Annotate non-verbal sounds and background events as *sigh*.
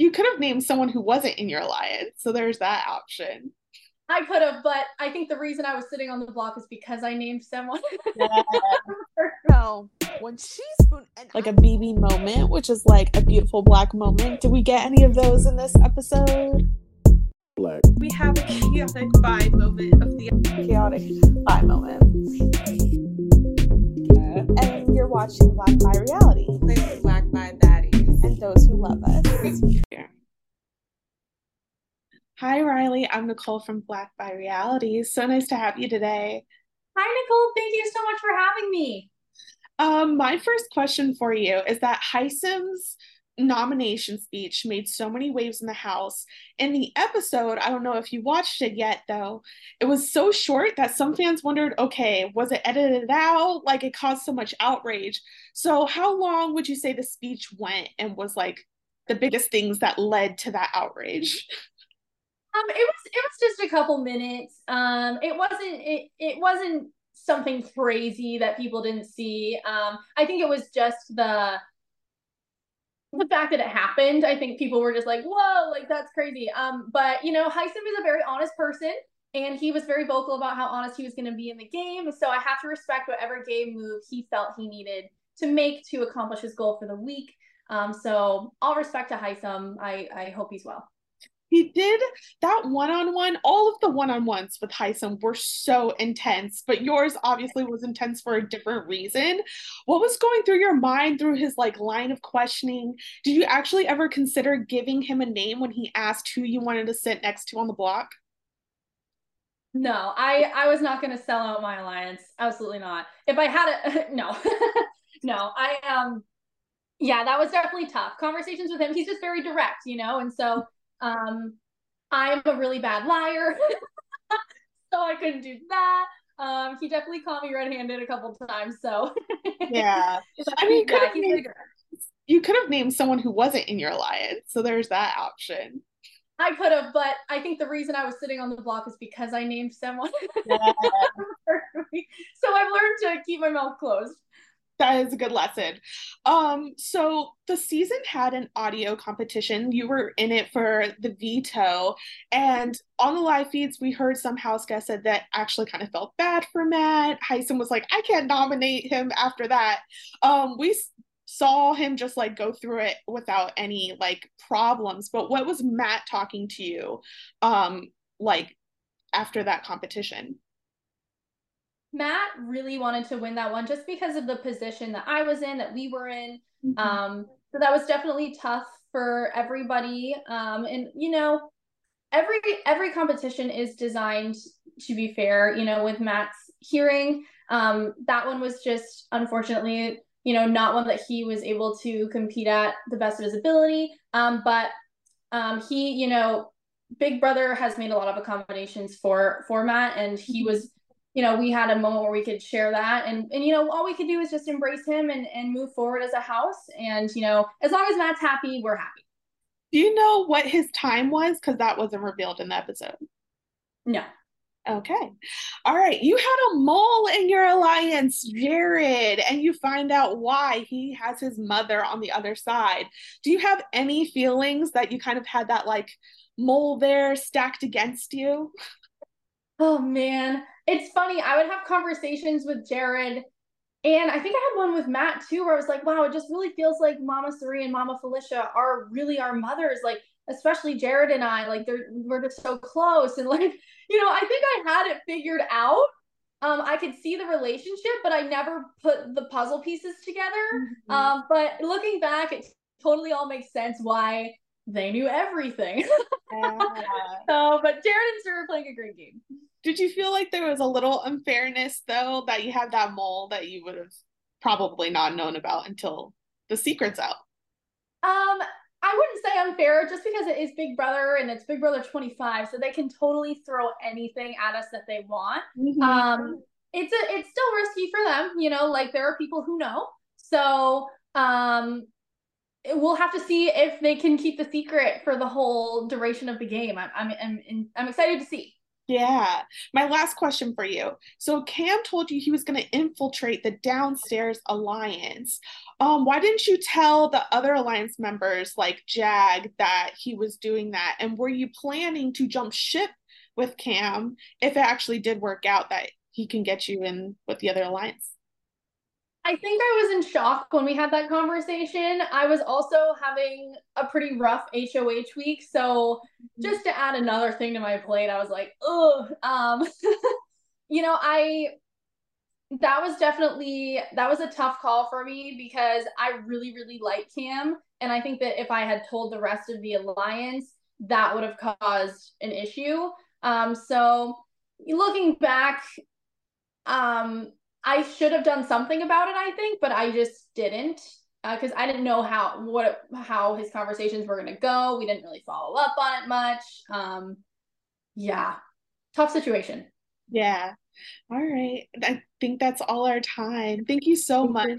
You could have named someone who wasn't in your alliance, so there's that option. I could have, but I think the reason I was sitting on the block is because I named someone. no, *laughs* when she's like a BB moment, which is like a beautiful black moment. Did we get any of those in this episode? Black. We have a chaotic vibe moment of the chaotic vibe moment. And you're watching Black by Reality. Those who love us. Yeah. Hi, Reilly. I'm Nicole from Black by Reality. So nice to have you today. Hi, Nicole. Thank you so much for having me. Um, my first question for you is that Hisam's nomination speech made so many waves in the house. In the episode, I don't know if you watched it yet though, it was so short that some fans wondered, okay, was it edited out? Like it caused so much outrage. So how long would you say the speech went and was like the biggest things that led to that outrage? Um, it was it was just a couple minutes. Um, it wasn't it it wasn't something crazy that people didn't see. Um, I think it was just the the fact that it happened. I think people were just like, "Whoa, like that's crazy." Um, but you know, Hisam is a very honest person, and he was very vocal about how honest he was going to be in the game. So I have to respect whatever game move he felt he needed to make to accomplish his goal for the week. Um, so all respect to Hisam. I I hope he's well he did that one-on-one. All of the one-on-ones with Hisam were so intense but yours obviously was intense for a different reason. What was going through your mind through his like line of questioning? Did you actually ever consider giving him a name when he asked who you wanted to sit next to on the block? No i i was not going to sell out my alliance. Absolutely not. If i had it *laughs* no. *laughs* No i um yeah that was definitely tough. Conversations with him he's just very direct you know? And so um, I'm a really bad liar, *laughs* so I couldn't do that. Um, he definitely caught me red-handed a couple times. So *laughs* yeah, I mean, yeah, named, you could have named someone who wasn't in your alliance, so there's that option. I could have, but I think the reason I was sitting on the block is because I named someone. Yeah. *laughs* so I've learned to keep my mouth closed that is a good lesson. Um, so the season had an audio competition. You were in it for the veto, and on the live feeds, we heard some house guests said that actually kind of felt bad for Matt. Hisam was like, "I can't nominate him after that." Um, we saw him just like go through it without any like problems. But what was Matt talking to you, um, like after that competition? Matt really wanted to win that one just because of the position that I was in, that we were in. Mm-hmm. Um, so that was definitely tough for everybody. Um, and you know, every every competition is designed to be fair. You know, with Matt's hearing, um, that one was just unfortunately, you know, not one that he was able to compete at the best of his ability. Um, but um, he, you know, Big Brother has made a lot of accommodations for for Matt, and he mm-hmm. was you know, we had a moment where we could share that and and you know, all we could do is just embrace him and and move forward as a house and you know, as long as Matt's happy, we're happy. Do you know what his time was cuz that wasn't revealed in the episode? No. Okay. All right. You had a mole in your alliance, Jared, and you find out why he has his mother on the other side. Do you have any feelings that you kind of had that like mole there stacked against you? Oh man it's funny. I would have conversations with Jared, and I think I had one with Matt too, where I was like, "Wow, it just really feels like Mama Cirie and Mama Felicia are really our mothers." Like, especially Jared and I, like they're we're just so close, and like you know, I think I had it figured out. Um, I could see the relationship, but I never put the puzzle pieces together. Mm-hmm. Um, but looking back, it totally all makes sense why they knew everything. *laughs* yeah. so, but Jared and Cirie are playing a great game. Did you feel like there was a little unfairness though that you had that mole that you would have probably not known about until the secret's out? Um, I wouldn't say unfair just because it is Big Brother and it's Big Brother 25, so they can totally throw anything at us that they want. Mm-hmm. Um, it's a it's still risky for them, you know, like there are people who know. So, um we'll have to see if they can keep the secret for the whole duration of the game. I'm I'm I'm, I'm excited to see. Yeah. My last question for you. So Cam told you he was going to infiltrate the downstairs alliance. Um, why didn't you tell the other alliance members like Jag that he was doing that? And were you planning to jump ship with Cam if it actually did work out that he can get you in with the other alliance? I think I was in shock when we had that conversation. I was also having a pretty rough HOH week. So mm-hmm. just to add another thing to my plate, I was like, oh, um, *laughs* you know, I that was definitely that was a tough call for me because I really, really like Cam. And I think that if I had told the rest of the alliance, that would have caused an issue. Um, so looking back, um, I should have done something about it, I think, but I just didn't because uh, I didn't know how what how his conversations were gonna go. We didn't really follow up on it much. Um, yeah, tough situation. Yeah. All right. I think that's all our time. Thank you so much.